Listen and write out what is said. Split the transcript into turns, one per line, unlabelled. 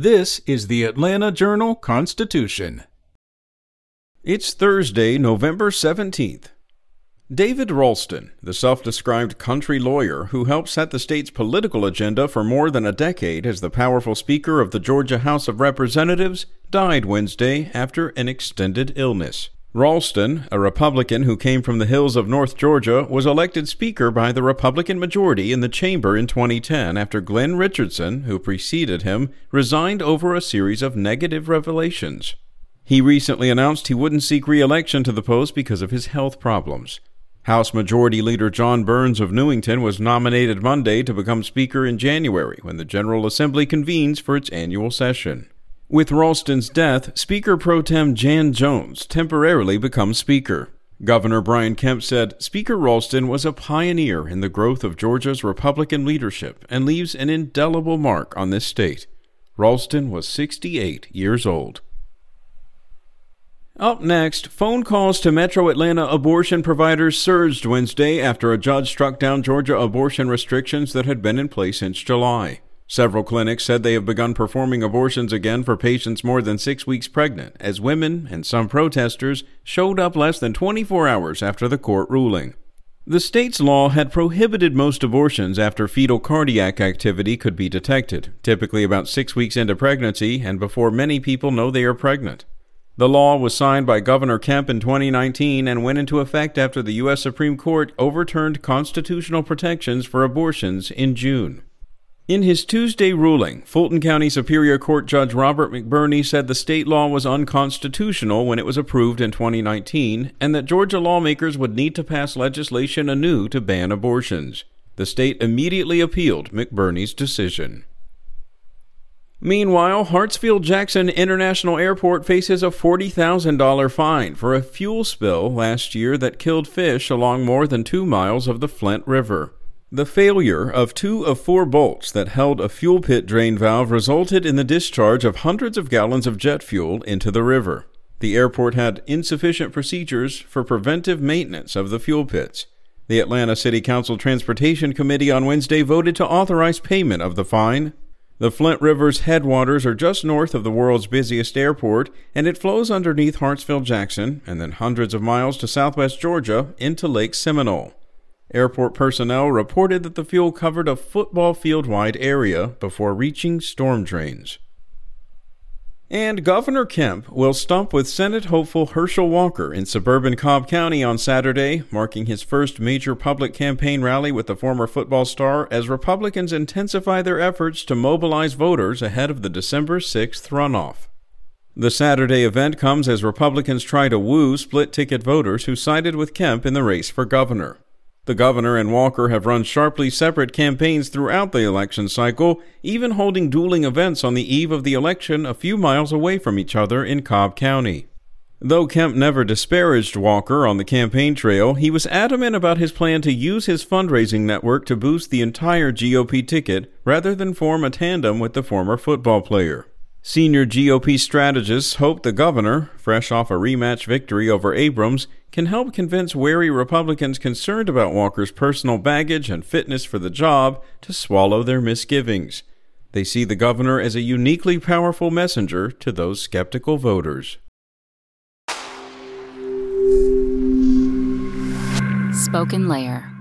This is the Atlanta Journal Constitution. It's Thursday, November 17th. David Ralston, the self described country lawyer who helped set the state's political agenda for more than a decade as the powerful Speaker of the Georgia House of Representatives, died Wednesday after an extended illness. Ralston, a Republican who came from the hills of North Georgia, was elected Speaker by the Republican majority in the chamber in 2010 after Glenn Richardson, who preceded him, resigned over a series of negative revelations. He recently announced he wouldn't seek re election to the post because of his health problems. House Majority Leader Jon Burns of Newington was nominated Monday to become Speaker in January when the General Assembly convenes for its annual session. With Ralston's death, Speaker pro tem Jan Jones temporarily becomes Speaker. Governor Brian Kemp said Speaker Ralston was a pioneer in the growth of Georgia's Republican leadership and leaves an indelible mark on this state. Ralston was 68 years old. Up next, phone calls to Metro Atlanta abortion providers surged Wednesday after a judge struck down Georgia abortion restrictions that had been in place since July. Several clinics said they have begun performing abortions again for patients more than six weeks pregnant, as women and some protesters showed up less than 24 hours after the court ruling. The state's law had prohibited most abortions after fetal cardiac activity could be detected, typically about six weeks into pregnancy and before many people know they are pregnant. The law was signed by Governor Kemp in 2019 and went into effect after the U.S. Supreme Court overturned constitutional protections for abortions in June. In his Tuesday ruling, Fulton County Superior Court Judge Robert McBurney said the state law was unconstitutional when it was approved in 2019 and that Georgia lawmakers would need to pass legislation anew to ban abortions. The state immediately appealed McBurney's decision. Meanwhile, Hartsfield Jackson International Airport faces a $40,000 fine for a fuel spill last year that killed fish along more than two miles of the Flint River. The failure of two of four bolts that held a fuel pit drain valve resulted in the discharge of hundreds of gallons of jet fuel into the river. The airport had insufficient procedures for preventive maintenance of the fuel pits. The Atlanta City Council Transportation Committee on Wednesday voted to authorize payment of the fine. The Flint River's headwaters are just north of the world's busiest airport, and it flows underneath Hartsfield Jackson and then hundreds of miles to southwest Georgia into Lake Seminole. Airport personnel reported that the fuel covered a football field wide area before reaching storm drains. And Governor Kemp will stump with Senate hopeful Herschel Walker in suburban Cobb County on Saturday, marking his first major public campaign rally with the former football star as Republicans intensify their efforts to mobilize voters ahead of the December 6th runoff. The Saturday event comes as Republicans try to woo split ticket voters who sided with Kemp in the race for governor. The governor and Walker have run sharply separate campaigns throughout the election cycle, even holding dueling events on the eve of the election a few miles away from each other in Cobb County. Though Kemp never disparaged Walker on the campaign trail, he was adamant about his plan to use his fundraising network to boost the entire GOP ticket rather than form a tandem with the former football player. Senior GOP strategists hope the governor, fresh off a rematch victory over Abrams, can help convince wary Republicans concerned about Walker's personal baggage and fitness for the job to swallow their misgivings. They see the governor as a uniquely powerful messenger to those skeptical voters.
Spoken Layer